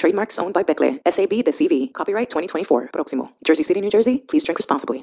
Trademarks owned by Becle, SAB the CV. Copyright 2024. Proximo. Jersey City, New Jersey. Please drink responsibly.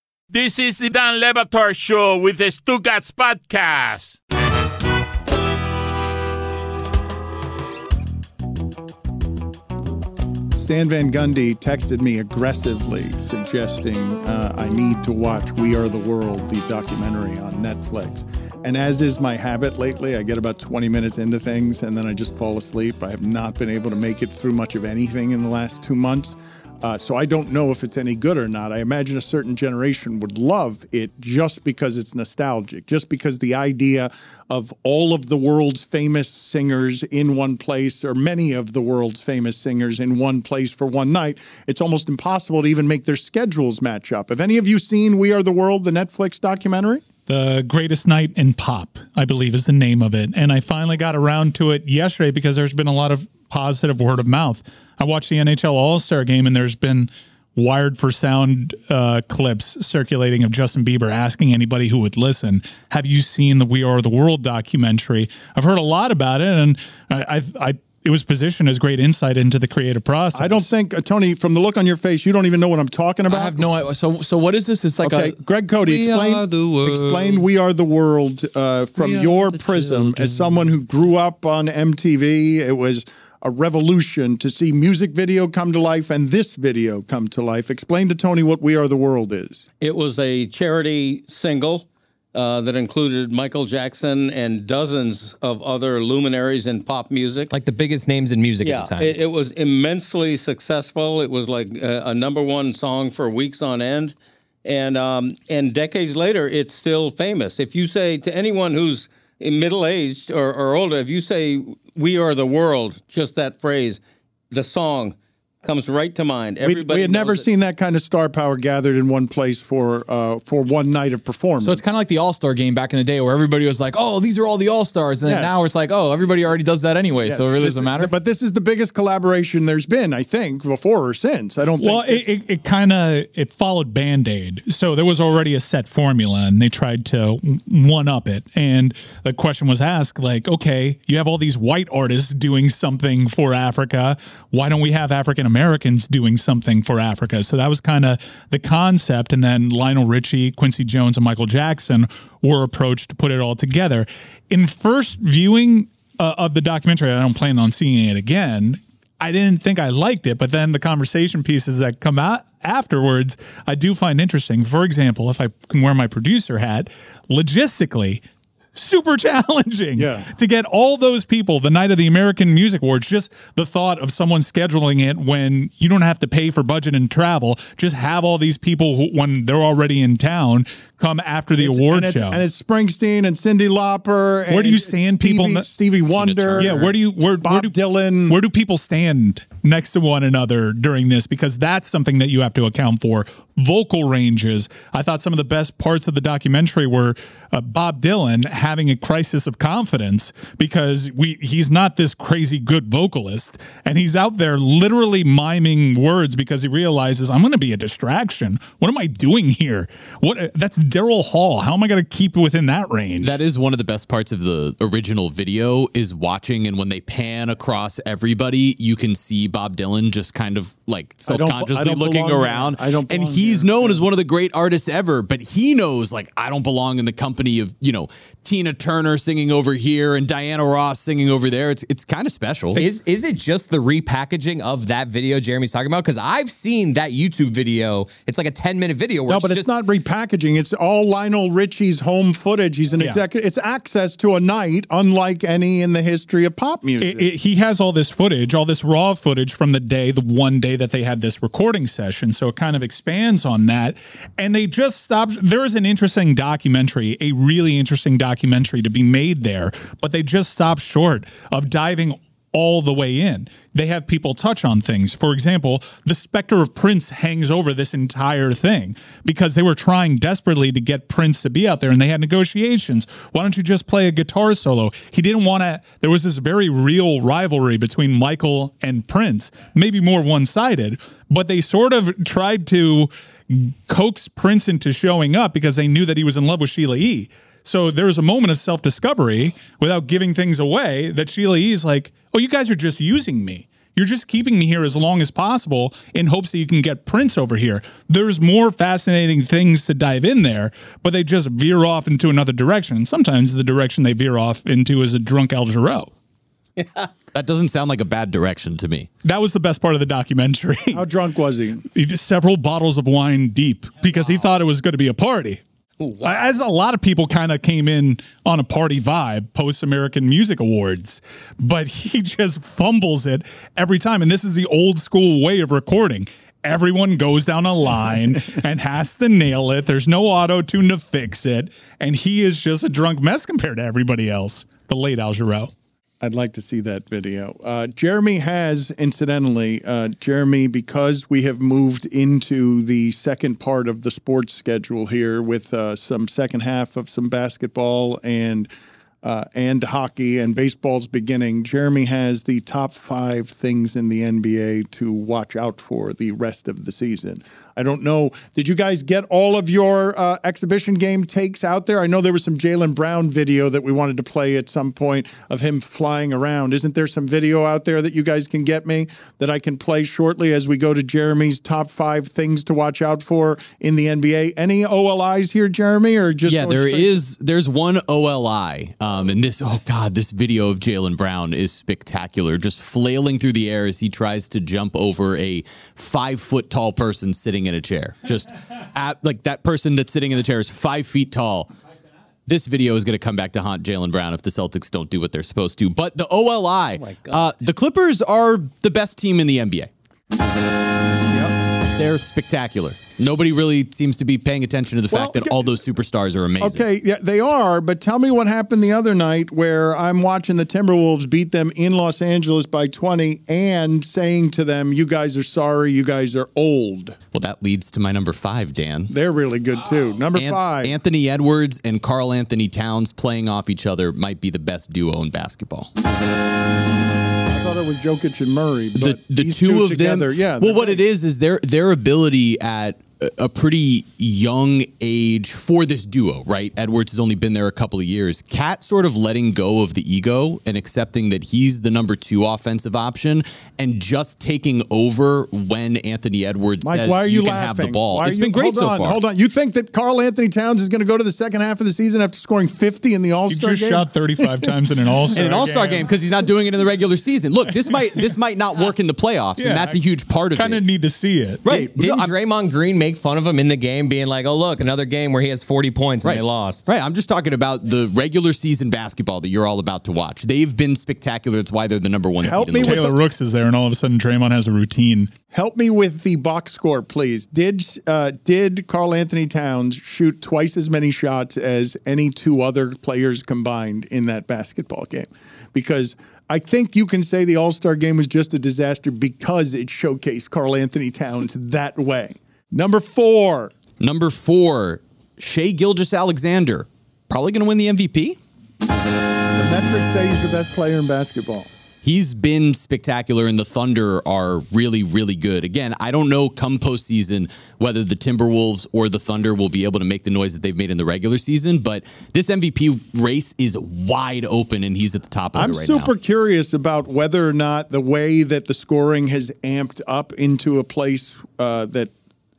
This is the Dan Le Batard Show with the Stugotz Podcast. Stan Van Gundy texted me aggressively suggesting uh, I need to watch We Are the World, the documentary on Netflix. And as is my habit lately, I get about 20 minutes into things and then I just fall asleep. I have not been able to make it through much of anything in the last two months. Uh, so I don't know if it's any good or not. I imagine a certain generation would love it just because it's nostalgic, just because the idea of all of the world's famous singers in one place, or many of the world's famous singers in one place for one night, it's almost impossible to even make their schedules match up. Have any of you seen We Are the World, the Netflix documentary? The Greatest Night in Pop, I believe is the name of it. And I finally got around to it yesterday because there's been a lot of positive word of mouth. I watched the NHL All Star game and there's been wired for sound uh, clips circulating of Justin Bieber asking anybody who would listen, "Have you seen the We Are the World documentary?" I've heard a lot about it, and I, I, I it was positioned as great insight into the creative process. I don't think, uh, Tony, from the look on your face, you don't even know what I'm talking about. I have no idea. So, so what is this? It's like okay, a Greg Cote, We explain, are explain We Are the World uh, from We your prism children. as someone who grew up on MTV. It was a revolution to see music video come to life and this video come to life. Explain to Tony what We Are the World is. It was a charity single uh, that included Michael Jackson and dozens of other luminaries in pop music. like the biggest names in music yeah, at the time. It, it was immensely successful. It was like a, a number one song for weeks on end, and um, and decades later, it's still famous. If you say to anyone who's middle aged or, or older, if you say "We are the world," just that phrase, the song comes right to mind. We, Everybody we had never it. seen that kind of star power gathered in one place for uh, for one night of performance. so it's kind of like the All Star game back in the day, where everybody was like, "Oh, these are all the All Stars," and then Yes. now it's like, "Oh, everybody already does that anyway, so it really This- doesn't matter." But this is the biggest collaboration there's been, I think, before or since. I don't Well, think. it, it, it kind of it followed Band Aid, so there was already a set formula, and they tried to one up it. And the question was asked, like, okay, you have all these white artists doing something for Africa. Why don't we have African Americans doing something for Africa? So that was kind of the concept. And then Lionel Richie, Quincy Jones, and Michael Jackson were approached to put it all together. In first viewing uh, of the documentary, I don't plan on seeing it again. I didn't think I liked it, but then the conversation pieces that come out afterwards, I do find interesting. For example, if I can wear my producer hat, logistically, super challenging Yeah. to get all those people the night of the American Music Awards. Just the thought of someone scheduling it when you don't have to pay for budget and travel, just have all these people who, when they're already in town come after the It's- award and it's, show. and it's Springsteen and Cyndi Lauper. Where do you stand, Stevie, people? ne- Stevie Wonder. Yeah, where do you where, Bob where do, Dylan? Where do people stand next to one another during this? Because that's something that you have to account for. Vocal ranges. I thought some of the best parts of the documentary were uh, Bob Dylan having a crisis of confidence because we he's not this crazy good vocalist, and he's out there literally miming words because he realizes I'm going to be a distraction. What am I doing here? What that's Daryl Hall. How am I going to keep within that range? That is one of the best parts of the original video is watching and when they pan across everybody, you can see Bob Dylan just kind of like I self-consciously looking belong there. around. I don't and he's there. known as one of the great artists ever, but he knows like I don't belong in the company of, you know, Tina Turner singing over here and Diana Ross singing over there. It's it's kind of special. Is is it just the repackaging of that video Jeremy's talking about? Because I've seen that YouTube video. It's like a ten minute video. Where No, but it's not repackaging. It's all Lionel Richie's home footage. He's an Yeah. executive. It's access to a night unlike any in the history of pop music. it, it, he has all this footage, all this raw footage from the day, the one day that they had this recording session. So it kind of expands on that. And they just stopped. There is an interesting documentary, a really interesting documentary to be made there, but they just stop short of diving all the way in. They have people touch on things. For example, the specter of Prince hangs over this entire thing because they were trying desperately to get Prince to be out there and they had negotiations. Why don't you just play a guitar solo? He didn't want to. There was this very real rivalry between Michael and Prince, maybe more one sided, but they sort of tried to coax Prince into showing up because they knew that he was in love with Sheila E. So there's a moment of self discovery without giving things away that Sheila E is like, oh, you guys are just using me. You're just keeping me here as long as possible in hopes that you can get Prince over here. There's more fascinating things to dive in there, but they just veer off into another direction. Sometimes the direction they veer off into is a drunk Al Jarreau. That doesn't sound like a bad direction to me. That was the best part of the documentary. How drunk was he? He just several bottles of wine deep because he thought it was going to be a party. Oh, as a lot of people kind of came in on a party vibe post American Music Awards, but he just fumbles it every time. And this is the old school way of recording. Everyone goes down a line and has to nail it. There's no auto tune to fix it. And he is just a drunk mess compared to everybody else. The late Al Jarreau. I'd like to see that video. Uh, Jeremy has, incidentally, uh, Jeremy, because we have moved into the second part of the sports schedule here with uh, some second half of some basketball and uh, and hockey and baseball's beginning. Jeremy has the top five things in the NBA to watch out for the rest of the season. I don't know. Did you guys get all of your uh, exhibition game takes out there? I know there was some Jaylen Brown video that we wanted to play at some point of him flying around. Isn't there some video out there that you guys can get me that I can play shortly as we go to Jeremy's top five things to watch out for in the NBA? Any OLIs here, Jeremy, or just yeah, there straight- is. There's one OLI, um, and this. Oh God, this video of Jaylen Brown is spectacular. Just flailing through the air as he tries to jump over a five foot tall person sitting in a chair. Just at, like that person that's sitting in the chair is five feet tall. This video is going to come back to haunt Jaylen Brown if the Celtics don't do what they're supposed to. But the OLI, uh, the Clippers are the best team in the NBA. They're spectacular. Nobody really seems to be paying attention to the fact that all those superstars are amazing. Okay, yeah, they are, but tell me what happened the other night where I'm watching the Timberwolves beat them in Los Angeles by 20 and saying to them, You guys are sorry, you guys are old. Well, that leads to my number five, Dan. They're really good too. Number An- five. Anthony Edwards and Karl-Anthony Towns playing off each other might be the best duo in basketball. I thought it was Jokic and Murray. The, But the these two, two of together, them, yeah. Well, what it is is their their ability at a- a pretty young age for this duo, right? Edwards has only been there a couple of years. Cat sort of letting go of the ego and accepting that he's the number two offensive option and just taking over when Anthony Edwards Mike, says why are you, can laughing? have the ball. Why are It's you- been great hold so on, far. Hold on. You think that Karl-Anthony Towns is going to go to the second half of the season after scoring 50 in the All Star? He just shot 35 times in an All Star in an All Star game because he's not doing it in the regular season. Look, this might this might not work in the playoffs, Yeah, and that's a huge part of it. Kind it. of need to see it. Right? Didn't I'm- Draymond Green make make fun of him in the game, being like, "Oh, look, another game where he has 40 points and Right. they lost." Right. I'm just talking about the regular season basketball that you're all about to watch. They've been spectacular. That's why they're the number one Help seed in me the with West. Taylor Rooks is there, and all of a sudden Draymond has a routine. Help me with the box score, please. Did uh, did Karl-Anthony Towns shoot twice as many shots as any two other players combined in that basketball game? Because I think you can say the All Star game was just a disaster because it showcased Karl-Anthony Towns that way. Number four, Number four, Shai Gilgeous-Alexander. Probably going to win the MVP. the metrics say he's the best player in basketball. He's been spectacular, and the Thunder are really, really good. Again, I don't know come postseason whether the Timberwolves or the Thunder will be able to make the noise that they've made in the regular season, but this MVP race is wide open, and he's at the top of I'm it right super now. curious about whether or not the way that the scoring has amped up into a place uh, that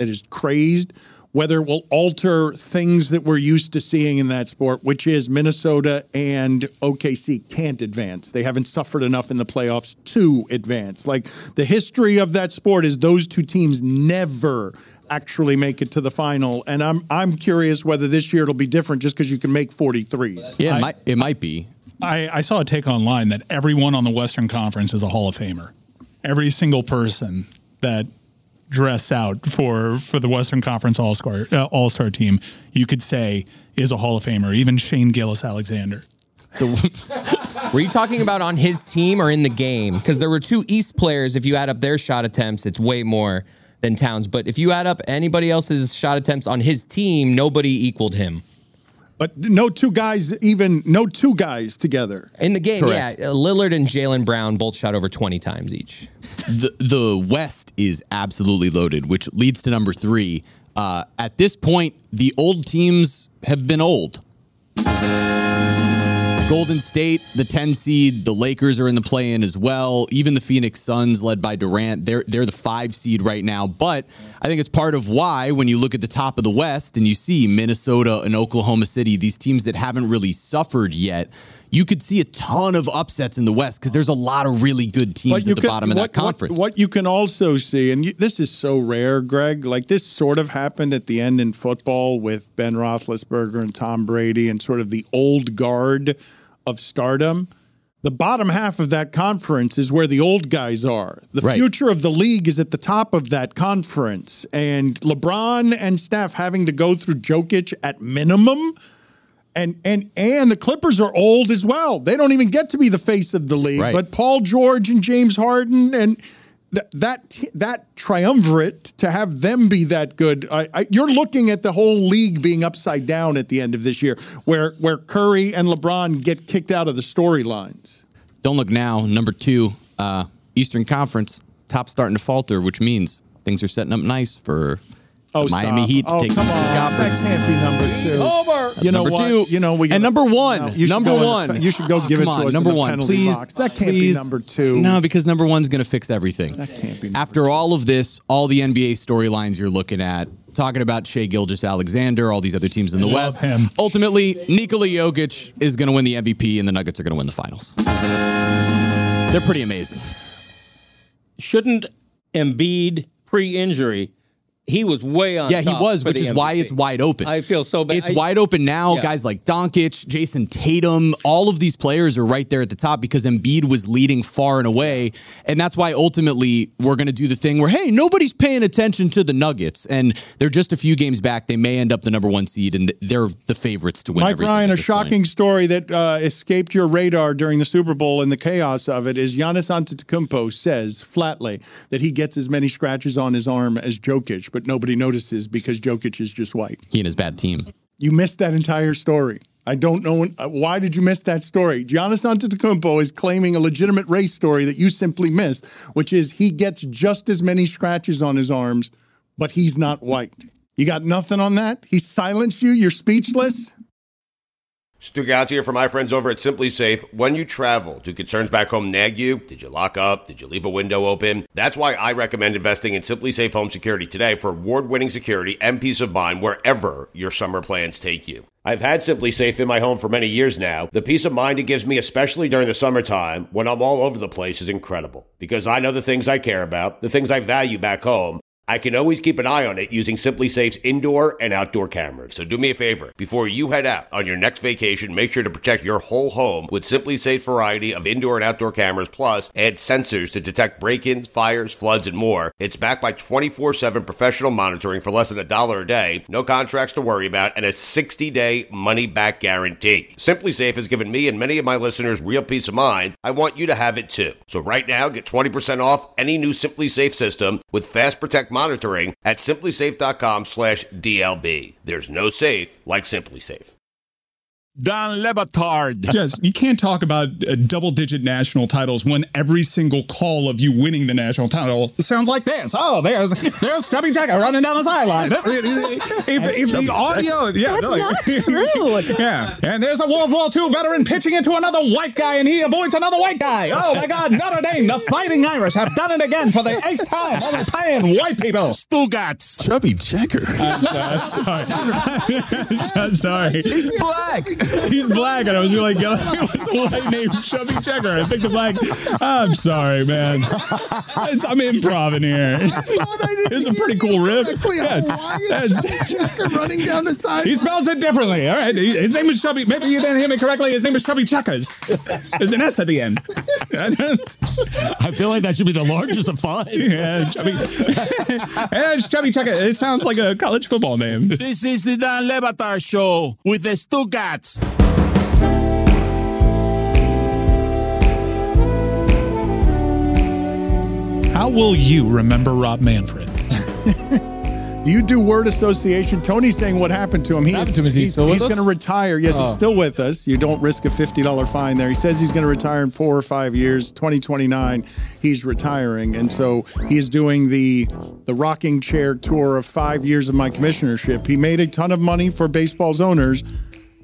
that is crazed, whether it will alter things that we're used to seeing in that sport, which is Minnesota and OKC can't advance. They haven't suffered enough in the playoffs to advance. Like the history of that sport is those two teams never actually make it to the final. And I'm I'm curious whether this year it'll be different just because you can make 43s. Yeah, it, I- might, it might be. I, I saw a take online that everyone on the Western Conference is a Hall of Famer. Every single person that dress out for for the Western Conference All Star uh, All Star team, you could say is a Hall of Famer. Even Shai Gilgeous-Alexander. Were you talking about on his team or in the game? Because there were two East players. If you add up their shot attempts, it's way more than Towns. But if you add up anybody else's shot attempts on his team, nobody equaled him. But no two guys, even no two guys together. In the game, Correct. yeah, uh, Lillard and Jaylen Brown both shot over 20 times each. the the West is absolutely loaded, which leads to number three. Uh, at this point, the old teams have been old. Golden State, the 10 seed, the Lakers are in the play in as well. Even the Phoenix Suns, led by Durant, they're they're the five seed right now. But I think it's part of why when you look at the top of the West and you see Minnesota and Oklahoma City, these teams that haven't really suffered yet, you could see a ton of upsets in the West because there's a lot of really good teams at the can- bottom of what, that conference. What, what you can also see, and you, this is so rare, Greg, like this sort of happened at the end in football with Ben Roethlisberger and Tom Brady and sort of the old guard of stardom. The bottom half of that conference is where the old guys are. The Right. future of the league is at the top of that conference. And LeBron and Steph having to go through Jokic at minimum. And and and the Clippers are old as well. They don't even get to be the face of the league. Right. But Paul George and James Harden and th- that that triumvirate to have them be that good. I, I, you're looking at the whole league being upside down at the end of this year, where where Curry and LeBron get kicked out of the storylines. Don't look now. Number two, uh, Eastern Conference, top starting to falter, which means things are setting up nice for Oh, the Miami stop. Heat to oh, take come the on. Eastern Conference. That can't be number two. That's You know number what? two. You know we and number one. No, you number go in one. you should go Oh, give it come to on, us Number in the one, please. box. That can't please. be number two. No, because number one's going to fix everything. That can't be. Number After all of this, all the NBA storylines you're looking at, talking about Shai Gilgeous-Alexander, all these other teams in the love West. him. Ultimately, Nikola Jokic is going to win the MVP, and the Nuggets are going to win the finals. They're pretty amazing. Shouldn't Embiid pre-injury? He was way on. Top. Yeah, he was, for which the is why it's wide open. I feel so bad. It's I- wide open now. Yeah. Guys like Doncic, Jayson Tatum, all of these players are right there at the top because Embiid was leading far and away. And that's why ultimately we're going to do the thing where, hey, nobody's paying attention to the Nuggets. And they're just a few games back. They may end up the number one seed, and they're the favorites to win Mike everything Ryan, at a this point. shocking story that uh, escaped your radar during the Super Bowl and the chaos of it is Giannis Antetokounmpo says flatly that he gets as many scratches on his arm as Jokic, but nobody notices because Jokic is just white. He and his bad team. You missed that entire story. I don't know when, uh, why did you miss that story. Giannis Antetokounmpo is claiming a legitimate race story that you simply missed, which is he gets just as many scratches on his arms, but he's not white. You got nothing on that? He silenced you. You're speechless. Stugotz here for my friends over at SimpliSafe. When you travel, do concerns back home nag you? Did you lock up? Did you leave a window open? That's why I recommend investing in SimpliSafe Home Security today for award-winning security and peace of mind wherever your summer plans take you. I've had SimpliSafe in my home for many years now. The peace of mind it gives me, especially during the summertime when I'm all over the place, is incredible because I know the things I care about, the things I value back home, I can always keep an eye on it using SimpliSafe's indoor and outdoor cameras. So do me a favor. Before you head out on your next vacation, make sure to protect your whole home with SimpliSafe's variety of indoor and outdoor cameras, plus add sensors to detect break-ins, fires, floods, and more. It's backed by 24-7 professional monitoring for less than a dollar a day, no contracts to worry about, and a 60-day money-back guarantee. SimpliSafe has given me and many of my listeners real peace of mind. I want you to have it too. So right now, get 20% off any new SimpliSafe system with Fast Protect monitoring at simplisafe.com slash DLB. There's no safe like SimpliSafe. Don Le Batard. Yes, you can't talk about uh, double digit national titles when every single call of you winning the national title sounds like this. Oh, there's there's Stubby Checker running down the sideline. if, if the audio, yeah, That's no, not true. yeah, and there's a World War II veteran pitching into another white guy, and he avoids another white guy. Oh my God, Notre Dame, the Fighting Irish have done it again for the eighth time. They're playing white people. Stugotz. Chubby checker. I'm sorry. I'm sorry. He's black. He's black, and I was like, yo, what's a white named Chubby Checker? I picked a black. I'm sorry, man. It's, I'm improv in here. It's a pretty cool riff. Yeah. That's- checker running down the side. he spells it differently. All right. His name is Chubby. Maybe you didn't hear me correctly. His name is Chubby Checkers. There's an S at the end. I feel like that should be the largest of five. yeah, Chubby. yeah, it's Chubby Checker. It sounds like a college football name. This is the Don Le Batard Show with the Stugotz. Will you remember Rob Manfred? Do you do word association? Tony's saying what happened to him. He happened to him? Is he he's, still with he's us? going to retire. Yes, Oh. he's still with us. You don't risk a fifty dollar fine there. He says he's going to retire in four or five years. Twenty twenty nine, he's retiring, and so he's doing the the rocking chair tour of five years of my commissionership. He made a ton of money for baseball's owners,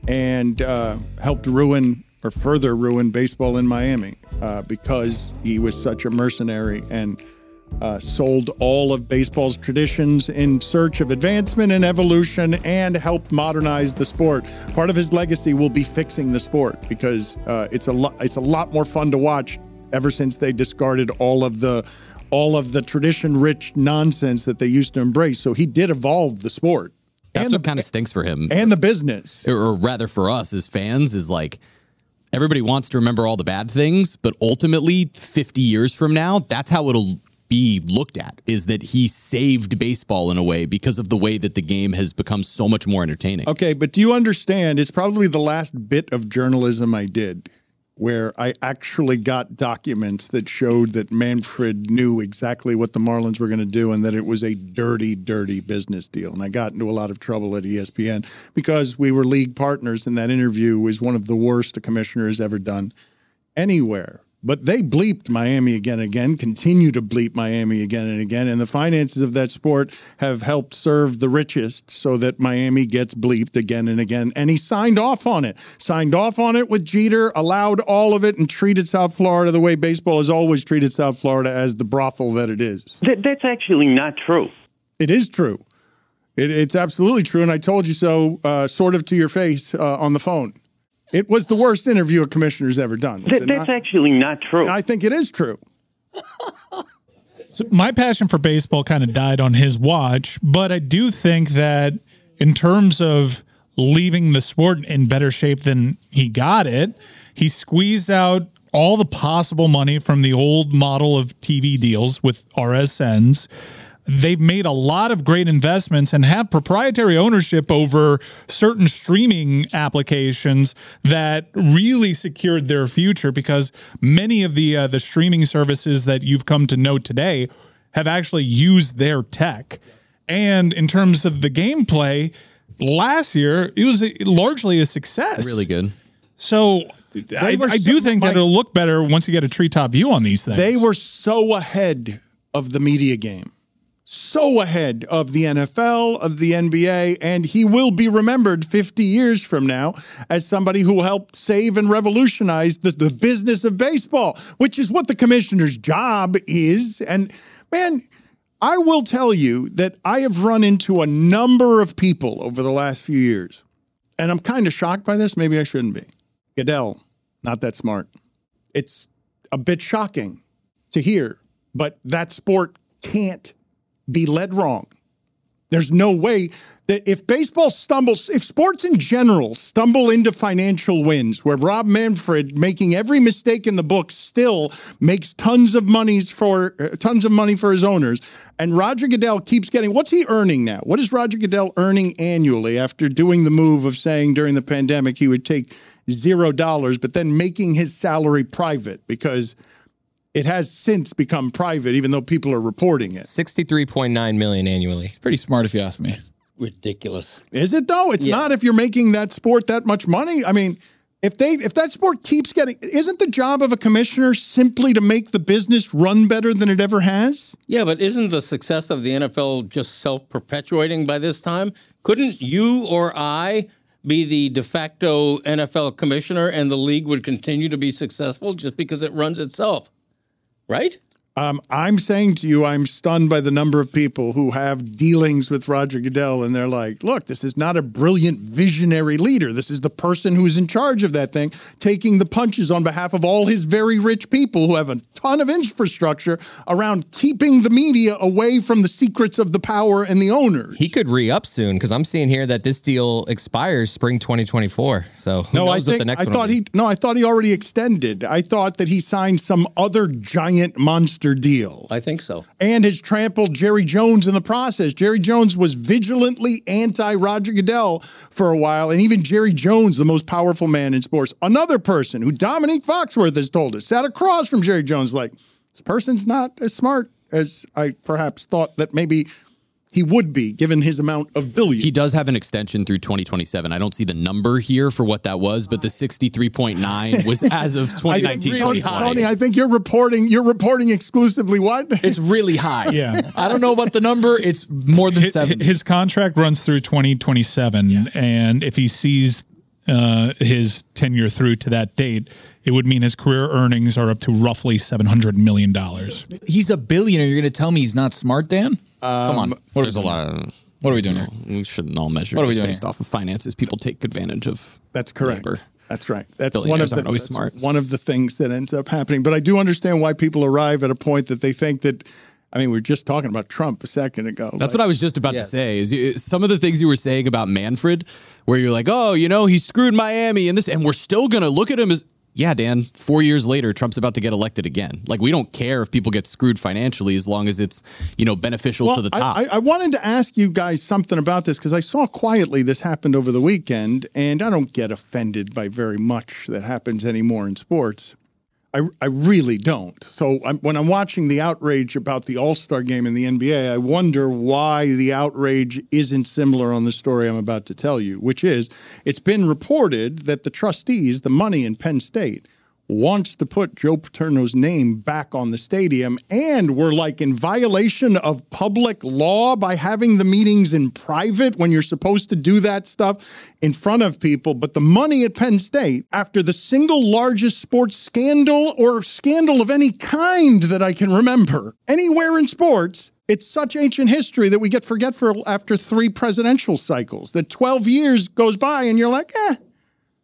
and uh, helped ruin or further ruin baseball in Miami uh, because he was such a mercenary and uh, sold all of baseball's traditions in search of advancement and evolution and helped modernize the sport. Part of his legacy will be fixing the sport because uh, it's a lot it's a lot more fun to watch ever since they discarded all of the all of the tradition rich nonsense that they used to embrace. So he did evolve the sport That's what kind of stinks for him. and the business. or rather for us as fans is like everybody wants to remember all the bad things but ultimately 50 years from now that's how it'll be looked at is that he saved baseball in a way because of the way that the game has become so much more entertaining Okay, but do you understand? It's probably the last bit of journalism I did where I actually got documents that showed that Manfred knew exactly what the Marlins were going to do and that it was a dirty, dirty business deal. And I got into a lot of trouble at ESPN because we were league partners, and that interview was one of the worst a commissioner has ever done anywhere. But they bleeped Miami again and again, continue to bleep Miami again and again. And the finances of that sport have helped serve the richest so that Miami gets bleeped again and again. And he signed off on it, signed off on it with Jeter, allowed all of it, and treated South Florida the way baseball has always treated South Florida as the brothel that it is. That, that's actually not true. It is true. It, it's absolutely true. And I told you so, uh, sort of to your face uh, on the phone. It was the worst interview a commissioner's ever done. was That, it that's not? actually not true. I think it is true. So my passion for baseball kind of died on his watch, but I do think that in terms of leaving the sport in better shape than he got it, he squeezed out all the possible money from the old model of TV deals with RSNs. They've made a lot of great investments and have proprietary ownership over certain streaming applications that really secured their future because many of the uh, the streaming services that you've come to know today have actually used their tech. And in terms of the gameplay, last year it was a, largely a success. really good So I, were I do so- think that it'll look better once you get a treetop view on these things. They were so ahead of the media game, so ahead of the NFL, of the NBA, and he will be remembered 50 years from now as somebody who helped save and revolutionize the, the business of baseball, which is what the commissioner's job is. And man, I will tell you that I have run into a number of people over the last few years, and I'm kind of shocked by this. Maybe I shouldn't be. Goodell, not that smart. It's a bit shocking to hear, but that sport can't be led wrong. There's no way that if baseball stumbles, if sports in general stumble into financial wins, where Rob Manfred, making every mistake in the book, still makes tons of monies for uh, tons of money for his owners, and Roger Goodell keeps getting what's he earning now? What is Roger Goodell earning annually after doing the move of saying during the pandemic he would take zero dollars, but then making his salary private because it has since become private, even though people are reporting it. Sixty-three point nine million annually. It's pretty smart if you ask me. Ridiculous. Is it though? It's Yeah. not if you're making that sport that much money. I mean, if they if that sport keeps getting isn't the job of a commissioner simply to make the business run better than it ever has? Yeah, but isn't the success of the NFL just self perpetuating by this time? Couldn't you or I be the de facto NFL commissioner and the league would continue to be successful just because it runs itself? Right? Um, I'm saying to you, I'm stunned by the number of people who have dealings with Roger Goodell, and they're like, "Look, this is not a brilliant visionary leader. This is the person who's in charge of that thing, taking the punches on behalf of all his very rich people who have a ton of infrastructure around keeping the media away from the secrets of the power and the owners." He could re up soon because I'm seeing here that this deal expires spring 2024. So No, I think I thought he no, I thought he already extended. I thought that he signed some other giant monster deal. I think so. And has trampled Jerry Jones in the process. Jerry Jones was vigilantly anti Roger Goodell for a while, and even Jerry Jones, the most powerful man in sports, another person who Dominique Foxworth has told us, sat across from Jerry Jones, like this person's not as smart as I perhaps thought that maybe he would be, given his amount of billions. He does have an extension through 2027. I don't see the number here for what that was, but the 63.9 was as of 2019. Tony, Tony, I think you're reporting. You're reporting exclusively what? It's really high. Yeah. I don't know about the number. It's more than His, seven. his contract runs through 2027, and if he sees uh, his tenure through to that date, it would mean his career earnings are up to roughly $700 million. He's a billionaire. You're going to tell me he's not smart, Dan? Come on. What There's a lot of. What are we doing here? We shouldn't all measure What are we just doing based off of finances. People take advantage of. That's correct. labor. That's right. That's one of the that's smart. one of the things that ends up happening. But I do understand why people arrive at a point that they think that. I mean, we were just talking about Trump a second ago. That's what I was just about to say. Is you, some of the things you were saying about Manfred, where you're like, oh, you know, he screwed Miami and this, and we're still gonna look at him as. Yeah, Dan. Four years later, Trump's about to get elected again. Like we don't care if people get screwed financially as long as it's you know beneficial to the I- top. I, I wanted to ask you guys something about this because I saw quietly this happened over the weekend, and I don't get offended by very much that happens anymore in sports. I, I really don't. So I'm, when I'm watching the outrage about the All Star game in the NBA, I wonder why the outrage isn't similar on the story I'm about to tell you, which is it's been reported that the trustees, the money in Penn State, wants to put Joe Paterno's name back on the stadium, and we're like in violation of public law by having the meetings in private when you're supposed to do that stuff in front of people. But the money at Penn State, after the single largest sports scandal or scandal of any kind that I can remember anywhere in sports, it's such ancient history that we get forgetful after three presidential cycles. That 12 years goes by and you're like, eh,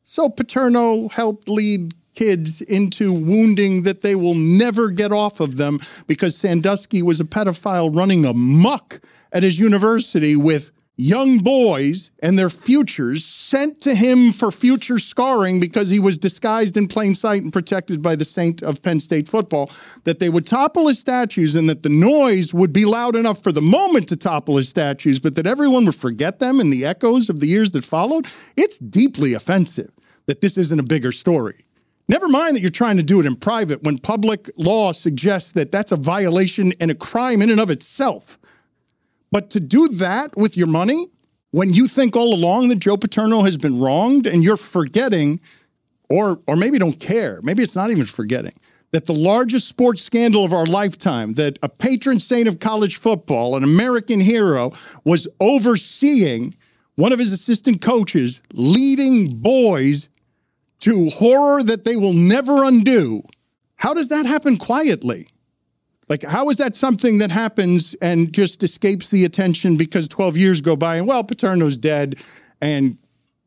so Paterno helped lead kids into wounding that they will never get off of them because Sandusky was a pedophile running amok at his university with young boys and their futures sent to him for future scarring because he was disguised in plain sight and protected by the saint of Penn State football, that they would topple his statues and that the noise would be loud enough for the moment to topple his statues, but that everyone would forget them in the echoes of the years that followed. It's deeply offensive that this isn't a bigger story. Never mind that you're trying to do it in private when public law suggests that that's a violation and a crime in and of itself. But to do that with your money, when you think all along that Joe Paterno has been wronged and you're forgetting, or, or maybe don't care, maybe it's not even forgetting, that the largest sports scandal of our lifetime, that a patron saint of college football, an American hero, was overseeing one of his assistant coaches leading boys to horror that they will never undo. How does that happen quietly? Like, how is that something that happens and just escapes the attention because 12 years go by and, well, Paterno's dead and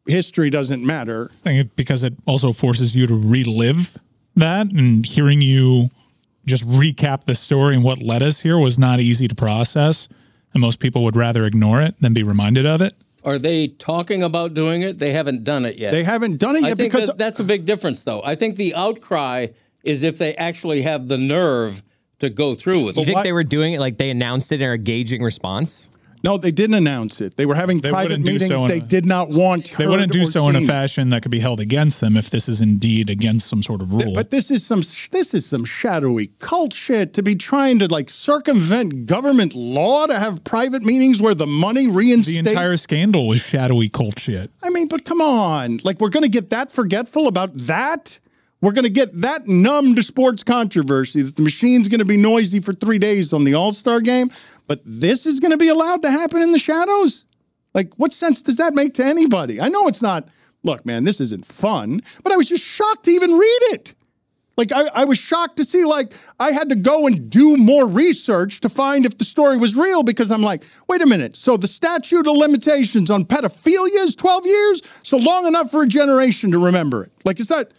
history doesn't matter? I think it, because it also forces you to relive that and hearing you just recap the story and what led us here was not easy to process. and most people would rather ignore it than be reminded of it. Are they talking about doing it? They haven't done it yet. They haven't done it I yet think because that, that's a big difference, though. I think the outcry is if they actually have the nerve to go through with You it. think they were doing it like they announced it and are gauging response? No, they didn't announce it. They were having They private meetings. so they a- did not want. They wouldn't do so in a fashion that could be held against them if this is indeed against some sort of rule. But this is some this is some shadowy cult shit to be trying to like circumvent government law to have private meetings where the money reinstates. the entire scandal was shadowy cult shit. I mean, but come on, like we're going to get that forgetful about that. We're going to get that numb to sports controversy that the machine's going to be noisy for three days on the All Star game, but this is going to be allowed to happen in the shadows. Like, what sense does that make to anybody? I know it's not. Look, man, this isn't fun, but I was just shocked to even read it. Like I, I was shocked to see like I had to go and do more research to find if the story was real because I'm like, wait a minute. So the statute of limitations on pedophilia is 12 years, so long enough for a generation to remember it. Like is that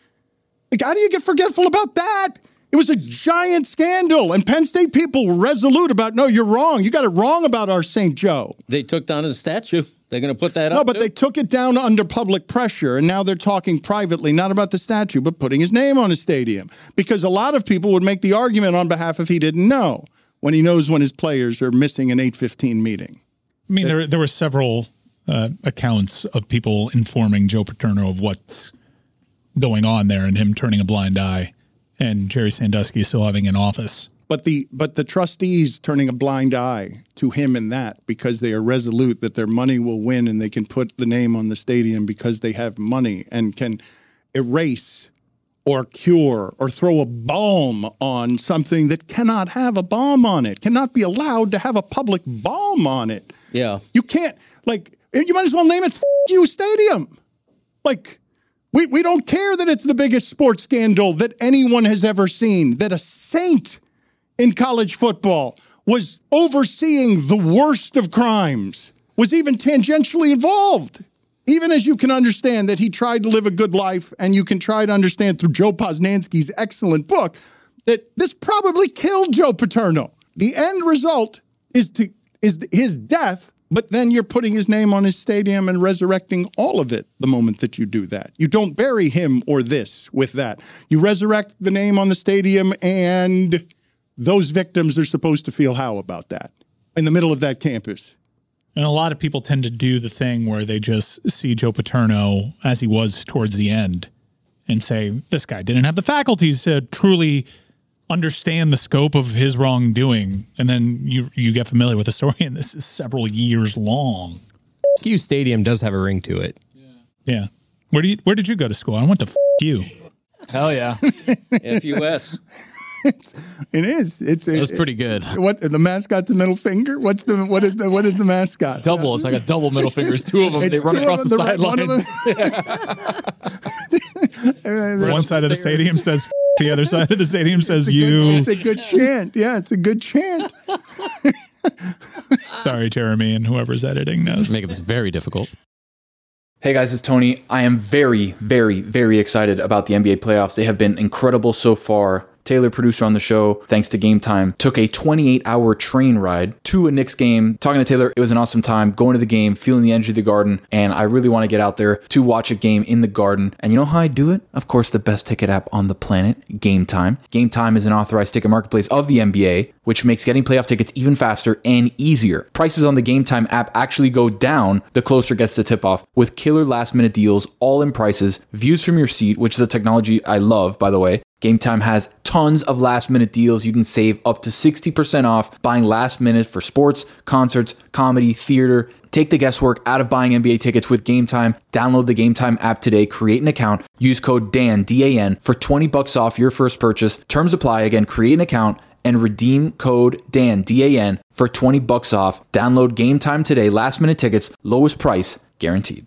like how do you get forgetful about that? It was a giant scandal, and Penn State people were resolute about no, you're wrong. You got it wrong about our St. Joe. They took down his statue. They're going to put that No, up. No, but too? they took it down under public pressure, and now they're talking privately, not about the statue, but putting his name on a stadium. Because a lot of people would make the argument on behalf of he didn't know when he knows when his players are missing an 815 meeting. I mean, there there were several uh, accounts of people informing Joe Paterno of what's going on there, and him turning a blind eye, and Jerry Sandusky still having an office. But the but the trustees turning a blind eye to him in that because they are resolute that their money will win and they can put the name on the stadium because they have money and can erase or cure or throw a bomb on something that cannot have a bomb on it, cannot be allowed to have a public bomb on it. yeah. You can't like you might as well name it F- you stadium. Like we we don't care that it's the biggest sports scandal that anyone has ever seen. That a saint in college football was overseeing the worst of crimes, was even tangentially involved. Even as you can understand that he tried to live a good life, and you can try to understand through Joe Posnanski's excellent book that this probably killed Joe Paterno. The end result is to is his death, but then you're putting his name on his stadium and resurrecting all of it the moment that you do that. You don't bury him or this with that. You resurrect the name on the stadium and those victims are supposed to feel how about that in the middle of that campus. And a lot of people tend to do the thing where they just see Joe Paterno as he was towards the end and say, this guy didn't have the faculties to truly understand the scope of his wrongdoing. And then you, you get familiar with the story, and this is several years long. SKU Stadium does have a ring to it. Yeah. Where do you, where did you go to school? I went to f- you. Hell yeah. FUS. It is. It's That was pretty good. What the mascot's a middle finger? What's the what is the what is the mascot? Double. It's like a double middle fingers. Two of them. It's they run two across of the them, right, one of sidelines. One side of the stadium says f- the other side of the stadium says It's a good- you. It's a good chant. Yeah, it's a good chant. Sorry, Jeremy, and whoever's editing knows. Making this very difficult. Hey guys, it's Tony. I am very, very, very excited about the NBA playoffs. They have been incredible so far. Taylor, producer on the show, thanks to Gametime, took a 28 hour train ride to a Knicks game. Talking to Taylor, it was an awesome time going to the game, feeling the energy of the garden, and I really want to get out there to watch a game in the garden. And you know how I do it? Of course, the best ticket app on the planet, Gametime. Game Time is an authorized ticket marketplace of the NBA, which makes getting playoff tickets even faster and easier. Prices on the Gametime app actually go down the closer it gets to tip off with killer last minute deals, all in prices, views from your seat, which is a technology I love, by the way. Gametime has tons of last minute deals. You can save up to 60% off buying last minute for sports, concerts, comedy, theater. Take the guesswork out of buying NBA tickets with Gametime. Download the Gametime app today, create an account, use code DAN, D A N, for 20 bucks off your first purchase. Terms apply. Again, create an account and redeem code DAN, D A N, for 20 bucks off. Download Gametime today. Last minute tickets, lowest price guaranteed.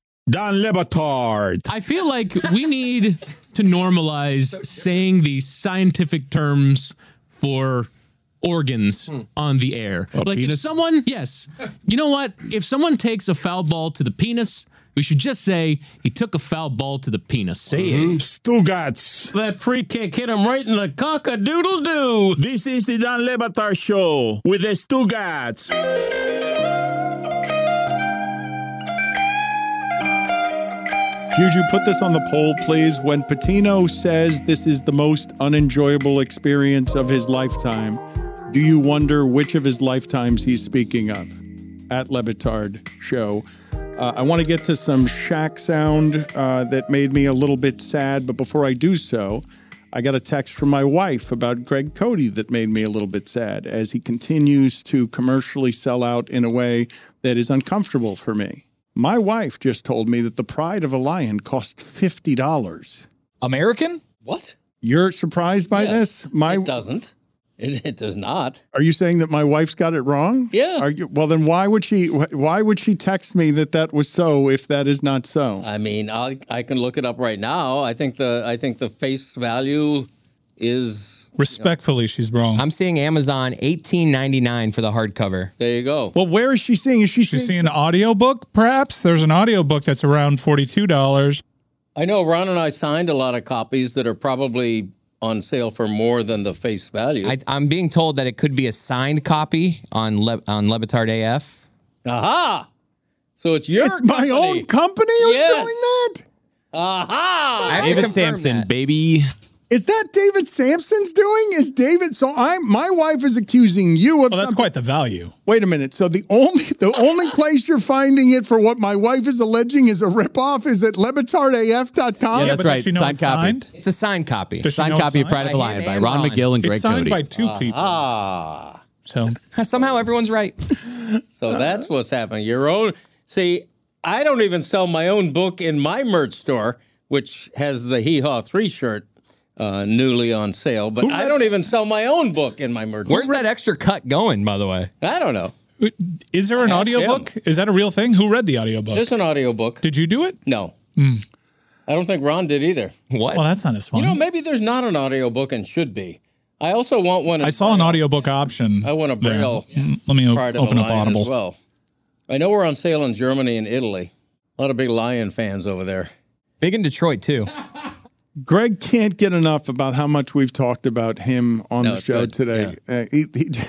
Don Le Batard. I feel like we need to normalize saying the scientific terms for organs hmm. on the air. like if someone, yes, you know what? If someone takes a foul ball to the penis, we should just say he took a foul ball to the penis. Say it. Mm-hmm. Stugotz. That free kick hit him right in the cock a doodle doo. This is the Don Le Batard Show with the Stugotz. Juju, put this on the poll, please. When Pitino says this is the most unenjoyable experience of his lifetime, do you wonder which of his lifetimes he's speaking of? At Le Batard Show. Uh, I want to get to some Shaq sound uh, that made me a little bit sad, but before I do so, I got a text from my wife about Greg Cote that made me a little bit sad as he continues to commercially sell out in a way that is uncomfortable for me. My wife just told me that the pride of a lion cost $50. American? What? You're surprised by Yes. this? My It doesn't. It, it does not. Are you saying that my wife's got it wrong? Yeah. Are you, well, then why would she? Why would she text me that that was so if that is not so? I mean, I I can look it up right now. I think the I think the face value is Respectfully, she's wrong. I'm seeing Amazon eighteen ninety nine for the hardcover. there you go. Well, where is she seeing? Is she She's seeing? seeing an audiobook, perhaps? There's an audiobook that's around $42. I know Ron and I signed a lot of copies that are probably on sale for more than the face value. I, I'm being told that it could be a signed copy on Le, on Le Batard AF. Aha! So it's your it's my own company who's Yes. doing that. Aha! I David confirm Samson, that. baby. Is that David Samson's doing? Is David? So I, my wife is accusing you of. Well, that's something- quite the value. Wait a minute. So the only the only place you're finding it for what my wife is alleging is a ripoff is at lebatardaf.com. Yeah, Yeah, that's right. she know Signed it's copy. signed? It's a signed copy. Does she Signed know it's copy of? Pride of the By Lion by Ron Ron. Magill and Greg It's signed Cote. by two people. Ah. So Somehow everyone's right. So that's what's happening. Your own. See, I don't even sell my own book in my merch store, which has the Hee Haw 3 shirt uh, newly on sale, but I don't even sell my own book in my merch Where's that extra cut going, by the way? I don't know. is there an Ask audiobook? Is that a real thing? Who read the audiobook? There's an audiobook. Did you do it? No. I don't think Ron did either. What? Well, that's not as fun. You know, maybe there's not an audiobook and should be. I also want one. in I saw an Braille. audiobook option. I want a there. Braille Mm, Let me o- Pride of open a up Lion Audible. as well. I know we're on sale in Germany and Italy. A lot of big Lion fans over there. Big in Detroit too. Greg can't get enough about how much we've talked about him on No, the show good. today. Uh, he,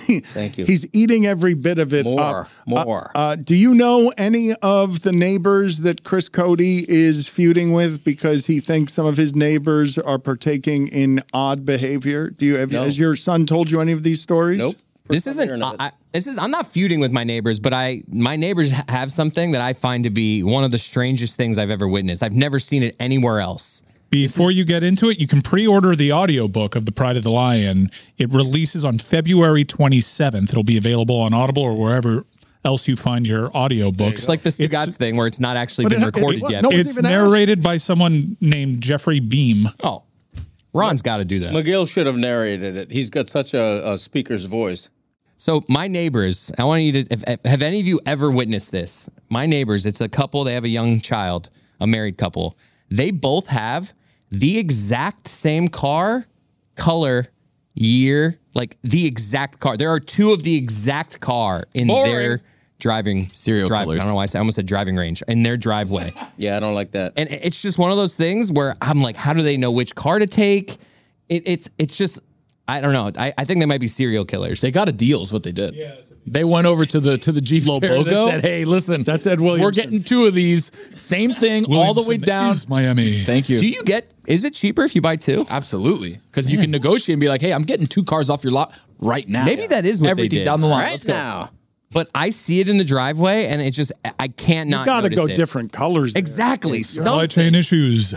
he, Thank you. He's eating every bit of it. More, up. more. Uh, uh, do you know any of the neighbors that Chris Cote is feuding with because he thinks some of his neighbors are partaking in odd behavior? Do you have, No. has your son told you any of these stories? Nope. This isn't. hearing of it. I, I- this is. I'm not feuding with my neighbors, but I my neighbors have something that I find to be one of the strangest things I've ever witnessed. I've never seen it anywhere else. Before you get into it, you can pre-order the audiobook of The Pride of the Lion. It releases on February 27th. It'll be available on Audible or wherever else you find your audiobooks. It's like the Stugotz thing where it's not actually But been it- it- recorded yet. No It's even asked. narrated by someone named Jeffrey Beam. oh, Ron's got to do that. Magill should have narrated it. He's got such a, a speaker's voice. So my neighbors, I want you to. If, if- have any of you ever witnessed this? My neighbors, it's a couple. They have a young child, a married couple. They both have the exact same car, color, year, like the exact car. There are two of the exact car in Boring. their driving Serial drive, killers. I don't know why I, said, I almost said driving range in their driveway. Yeah, I don't like that. and it's just one of those things where I'm like, how do they know which car to take? It, it's it's just I don't know. I, I think they might be serial killers. They got a deal, is what they did. Yeah, They went over to the to the Jeep dealer that Lobogo? said, "Hey, listen, That's Ed We're getting two of these, same thing, all the way down." is Miami. Thank you. Do you get? Is it cheaper if you buy two? Absolutely, because you can negotiate and be like, "Hey, I'm getting two cars off your lot right now." Maybe that is what they everything did. down the line. Right Let's go. now. But I see it in the driveway, and it just I can't You not. got to notice go it. different colors. there. Exactly. Supply Something. chain issues.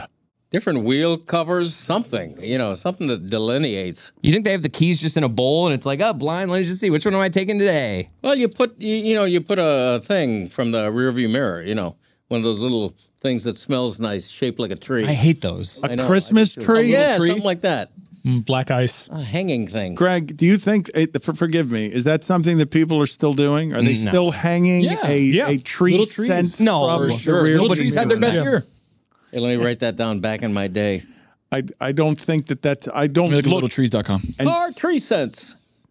Different wheel covers, something, you know, something that delineates. You think they have the keys just in a bowl, and it's like, oh, blind. Let me just see which one am I taking today. Well, you put, you, you know, you put a thing from the rearview mirror, you know, one of those little things that smells nice, shaped like a tree. I hate those. A know, Christmas do too. tree? Yeah, tree? something like that. Mm, Black ice. A hanging thing. Greg, do you think? for- Forgive me. Is that something that people are still doing? Are they No. still hanging Yeah. a, Yeah. a tree Little trees. scent? No, for sure. Little trees had their best year. Hey, let me write that down. Back in my day. I, I don't think that that's I don't Look at look littletrees.com. and Car tree scents.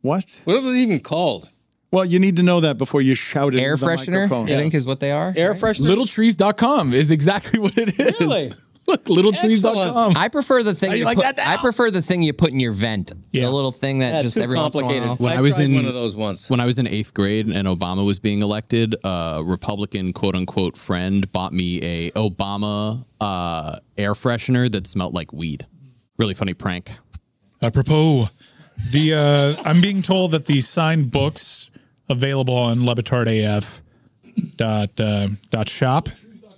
What? What are they even called? Well, you need to know that before you shout it. Air into the freshener, microphone. I think is what they are. Air freshener. Littletrees.com is exactly what it is. Really? Look, littletrees.com. I prefer the thing How you you like put, that I prefer the thing you put in your vent. Yeah. The little thing that Yeah, just too every once in a complicated. while. When I I was tried in one of those once. when I was in eighth grade and Obama was being elected, a Republican quote unquote friend bought me a Obama uh, air freshener that smelled like weed. Really funny prank. Apropos, the uh, I'm being told that the signed books available on lebatardaf dot uh, dot shop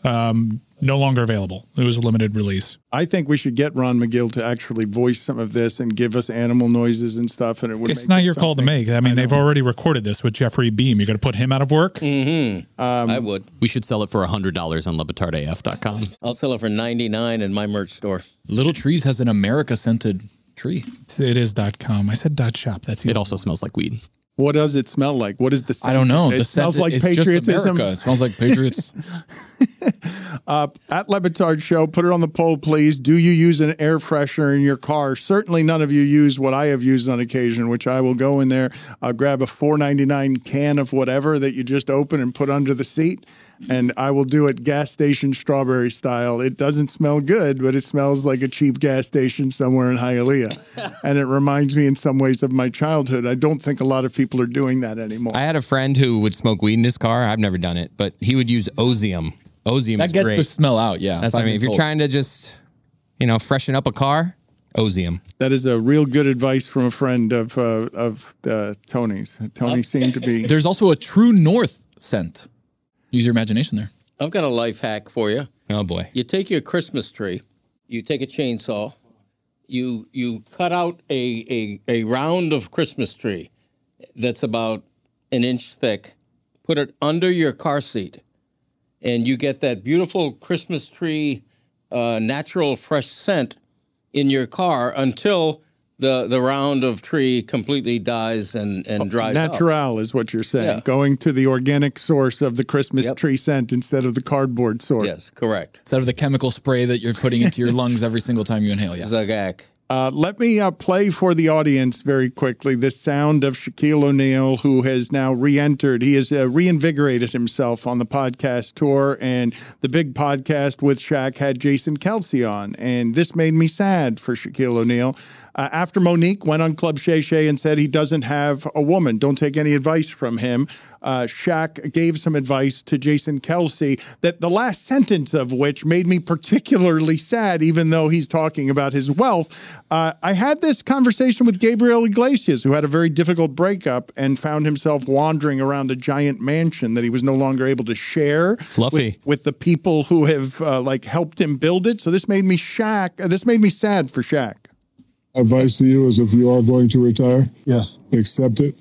um, no longer available. It was a limited release. I think we should get Ron Magill to actually voice some of this and give us animal noises and stuff, and it would. It's make not it your call to make. I mean, they've already recorded this with Jeffrey Beam. You're going to put him out of work. Mm-hmm. Um, I would. We should sell it for hundred dollars on lebatardaf.com. I'll sell it for ninety nine in my merch store. Little Trees has an America scented tree. It's- It is dot com. I said dot shop. That's It also smells like weed. What does it smell like? What is the? Scent? I don't know. It the smells scent- like it's patriotism. It smells like patriots. uh, at Le Batard Show, put it on the poll, please. Do you use an air freshener in your car? Certainly, none of you use what I have used on occasion, which I will go in there, uh, grab a four ninety nine can of whatever that you just open and put under the seat, and I will do it gas station strawberry style. It doesn't smell good, but it smells like a cheap gas station somewhere in Hialeah, and it reminds me in some ways of my childhood. I don't think a lot of people are doing that anymore. I had a friend who would smoke weed in his car. I've never done it, but he would use Ozium. Ozium that is gets great. the smell out. Yeah. That's what I mean. If you're trying to just, you know, freshen up a car, Ozium. That is a real good advice from a friend of uh, of uh, Tony's. Tony seemed to be. There's also a True North scent. Use your imagination there. I've got a life hack for you. Oh boy. You take your Christmas tree, you take a chainsaw, you you cut out a, a, a round of Christmas tree that's about an inch thick, put it under your car seat, and you get that beautiful Christmas tree uh, natural fresh scent in your car until the the round of tree completely dies and, and dries out. Natural is what you're saying. Yeah. Going to the organic source of the Christmas Yep. tree scent instead of the cardboard source Yes, correct. Instead of the chemical spray that you're putting into your lungs every single time you inhale. Yeah. Zagak. Uh, let me uh, play for the audience very quickly the sound of Shaquille O'Neal, who has now re entered. He has uh, reinvigorated himself on the podcast tour, and the big podcast with Shaq had Jason Kelce on. And this made me sad for Shaquille O'Neal. Uh, after Mo'Nique went on Club Shay Shay and said he doesn't have a woman, don't take any advice from him, uh, Shaq gave some advice to Jason Kelce that the last sentence of which made me particularly sad, even though he's talking about his wealth. Uh, I had this conversation with Gabriel Iglesias, who had a very difficult breakup and found himself wandering around a giant mansion that he was no longer able to share Fluffy. with, with the people who have uh, like helped him build it. So this made me Shaq. Uh, this made me sad for Shaq. Advice to you is if you are going to retire, yes, accept it.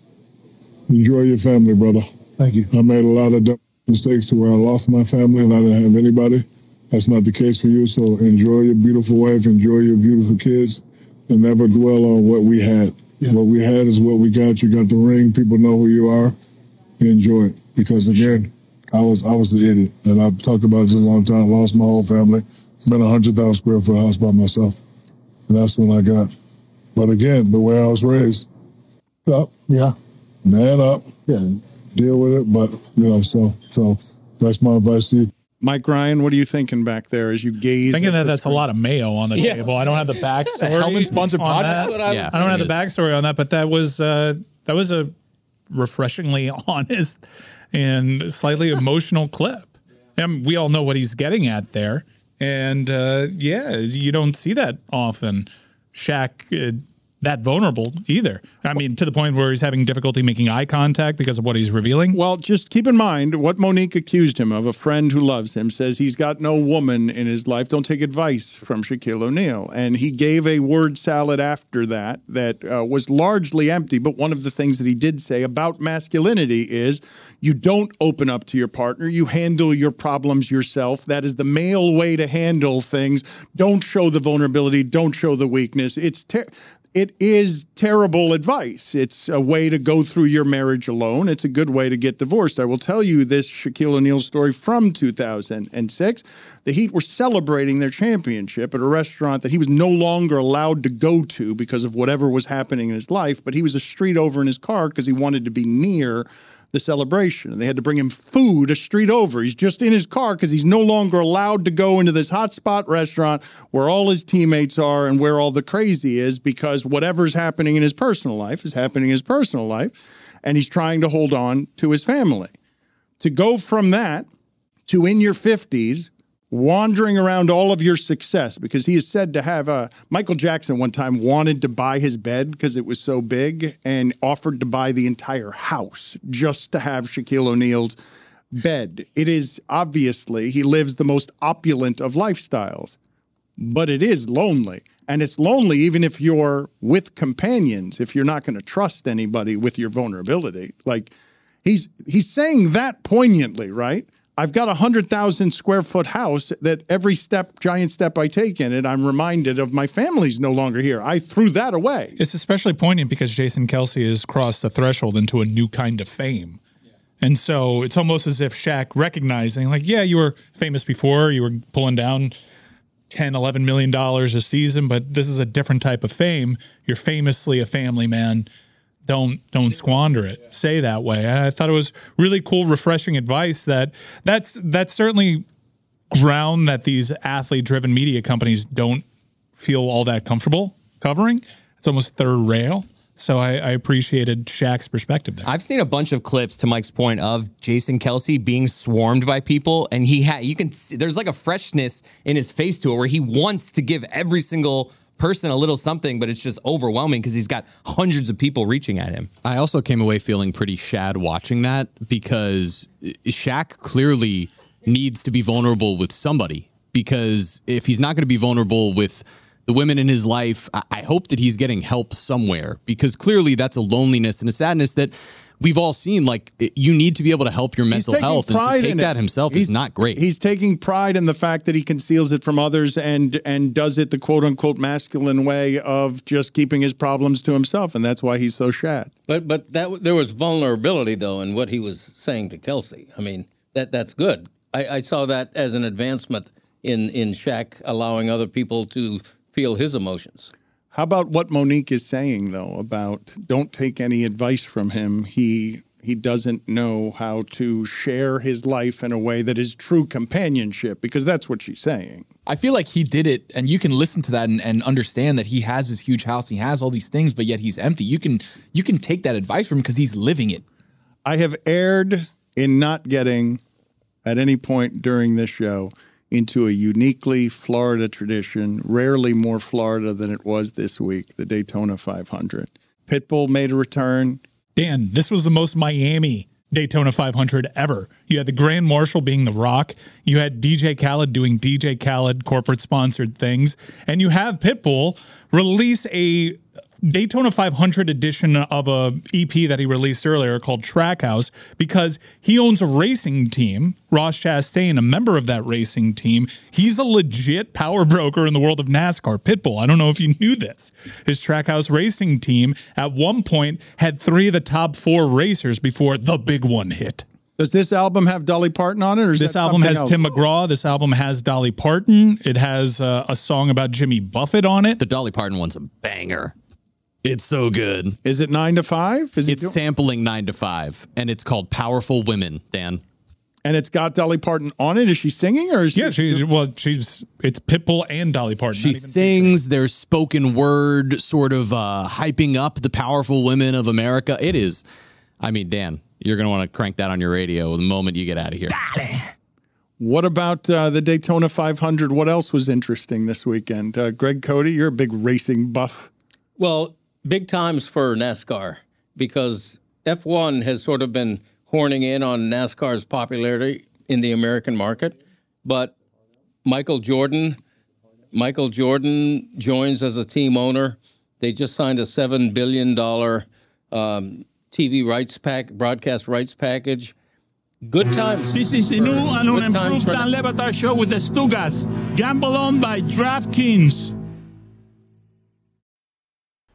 Enjoy your family, brother. Thank you. I made a lot of dumb mistakes to where I lost my family and I didn't have anybody. That's not the case for you. So enjoy your beautiful wife, enjoy your beautiful kids, and never dwell on what we had. What we had is what we got. You got the ring. People know who you are. Enjoy it. Because again, I was I was the idiot, and I've talked about this a long time. Lost my whole family. Spent a hundred thousand square foot house by myself, and that's when I got. But again, the way I was raised, up, yeah, man up, yeah, deal with it. But you know, so so that's my advice to you. Mike Ryan, what are you thinking back there as you gaze? Thinking at that the that's a lot of mayo on the Yeah. table. I don't have the backstory. Hellmann sponsored on podcast? that. That's what I Yeah, I don't have the thinking. backstory on that, but that was uh, that was a refreshingly honest and slightly emotional clip. And we all know what he's getting at there. And uh, yeah, you don't see that often. Shaq uh, that vulnerable either. I mean, to the point where he's having difficulty making eye contact because of what he's revealing. Well, just keep in mind what Mo'Nique accused him of. A friend who loves him says he's got no woman in his life. Don't take advice from Shaquille O'Neal. And he gave a word salad after that that uh, was largely empty. But one of the things that he did say about masculinity is you don't open up to your partner, you handle your problems yourself. That is the male way to handle things. Don't show the vulnerability, don't show the weakness. It's ter- it is terrible advice. It's a way to go through your marriage alone. It's a good way to get divorced. I will tell you this Shaquille O'Neal story from 2006. The Heat were celebrating their championship at a restaurant that he was no longer allowed to go to because of whatever was happening in his life, but he was a street over in his car because he wanted to be near the celebration. And they had to bring him food a street over. He's just in his car because he's no longer allowed to go into this hotspot restaurant where all his teammates are and where all the crazy is because whatever's happening in his personal life is happening in his personal life. And he's trying to hold on to his family. To go from that to in your 50s, wandering around all of your success because he is said to have uh, Michael Jackson one time wanted to buy his bed because it was so big and offered to buy the entire house just to have Shaquille O'Neal's bed. It is obviously he lives the most opulent of lifestyles, but it is lonely. And it's lonely even if you're with companions, if you're not going to trust anybody with your vulnerability. Like he's he's saying that poignantly, right? I've got a hundred thousand square foot house that every step, giant step I take in it, I'm reminded of my family's no longer here. I threw that away. It's especially poignant because Jason Kelce has crossed the threshold into a new kind of fame. And so it's almost as if Shaq recognizing, like, yeah, you were famous before, you were pulling down 10, 11 million dollars a season, but this is a different type of fame. You're famously a family man. Don't don't squander it. Say that way. And I thought it was really cool, refreshing advice that that's that's certainly ground that these athlete driven media companies don't feel all that comfortable covering. It's almost third rail. So I, I appreciated Shaq's perspective there. I've seen a bunch of clips to Mike's point of Jason Kelce being swarmed by people, and he had you can see there's like a freshness in his face to it where he wants to give every single person a little something, but it's just overwhelming because he's got hundreds of people reaching at him. I also came away feeling pretty shad watching that because Shaq clearly needs to be vulnerable with somebody. Because if he's not going to be vulnerable with the women in his life, I, hope that he's getting help somewhere because clearly that's a loneliness and a sadness that we've all seen. Like you need to be able to help your mental taking health, and to take that it. himself He's- is not great. He's taking pride in the fact that he conceals it from others and and does it the quote unquote masculine way of just keeping his problems to himself, and that's why he's so shad. But but that there was vulnerability though in what he was saying to Kelce. I mean that that's good. I, I saw that as an advancement in in Shaq allowing other people to feel his emotions. How about what Mo'Nique is saying though about don't take any advice from him. He he doesn't know how to share his life in a way that is true companionship because that's what she's saying. I feel like he did it, and you can listen to that and, and understand that he has this huge house, he has all these things, but yet he's empty. You can you can take that advice from him because he's living it. I have erred in not getting at any point during this show into a uniquely Florida tradition, rarely more Florida than it was this week, the Daytona 500. Pitbull made a return. Dan, this was the most Miami Daytona 500 ever. You had the Grand Marshal being The Rock. You had DJ Khaled doing DJ Khaled corporate sponsored things. And you have Pitbull release a Daytona 500 edition of a EP that he released earlier called Trackhouse because he owns a racing team, Ross Chastain, a member of that racing team. He's a legit power broker in the world of NASCAR. Pitbull, I don't know if you knew this. His Trackhouse racing team at one point had three of the top four racers before the big one hit. Does this album have Dolly Parton on it? Or is This album has else? Tim McGraw. This album has Dolly Parton. It has uh, a song about Jimmy Buffett on it. The Dolly Parton one's a banger. It's so good. Is it nine to five? Is it it's do- sampling nine to five, and it's called "Powerful Women." Dan, and it's got Dolly Parton on it. Is she singing or is Yeah, she? she's well, she's it's Pitbull and Dolly Parton. she not even sings. There's spoken word, sort of uh, hyping up the powerful women of America. It is. I mean, Dan, you're gonna want to crank that on your radio the moment you get out of here. What about uh, the Daytona 500? What else was interesting this weekend? Uh, Greg Cote, you're a big racing buff. Well, big times for NASCAR because F1 has sort of been horning in on NASCAR's popularity in the American market, but Michael Jordan, Michael Jordan joins as a team owner. They just signed a seven billion dollar um, TV rights pack, broadcast rights package. Good times. This is a new and unimproved Dan Le Batard show with the Stugotz. Gamble on by DraftKings.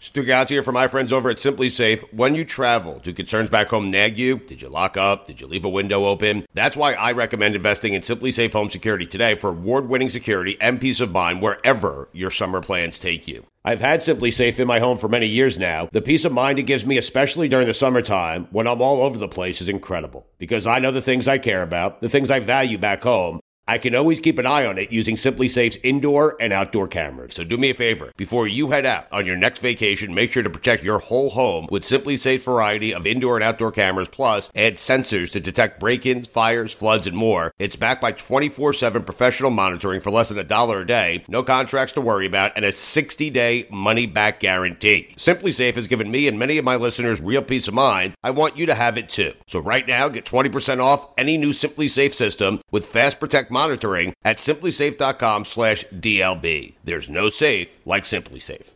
Stugotz here for my friends over at SimpliSafe. When you travel, do concerns back home nag you? Did you lock up? Did you leave a window open? That's why I recommend investing in SimpliSafe Home Security today for award-winning security and peace of mind wherever your summer plans take you. I've had SimpliSafe in my home for many years now. The peace of mind it gives me, especially during the summertime when I'm all over the place, is incredible because I know the things I care about, the things I value back home. I can always keep an eye on it using SimpliSafe's indoor and outdoor cameras. So do me a favor. Before you head out on your next vacation, make sure to protect your whole home with SimpliSafe's variety of indoor and outdoor cameras, plus add sensors to detect break-ins, fires, floods, and more. It's backed by 24-7 professional monitoring for less than a dollar a day, no contracts to worry about, and a 60-day money-back guarantee. SimpliSafe has given me and many of my listeners real peace of mind. I want you to have it too. So right now, get 20% off any new SimpliSafe system with Fast Protect monitoring at simplisafe.com slash DLB. There's no safe like SimpliSafe.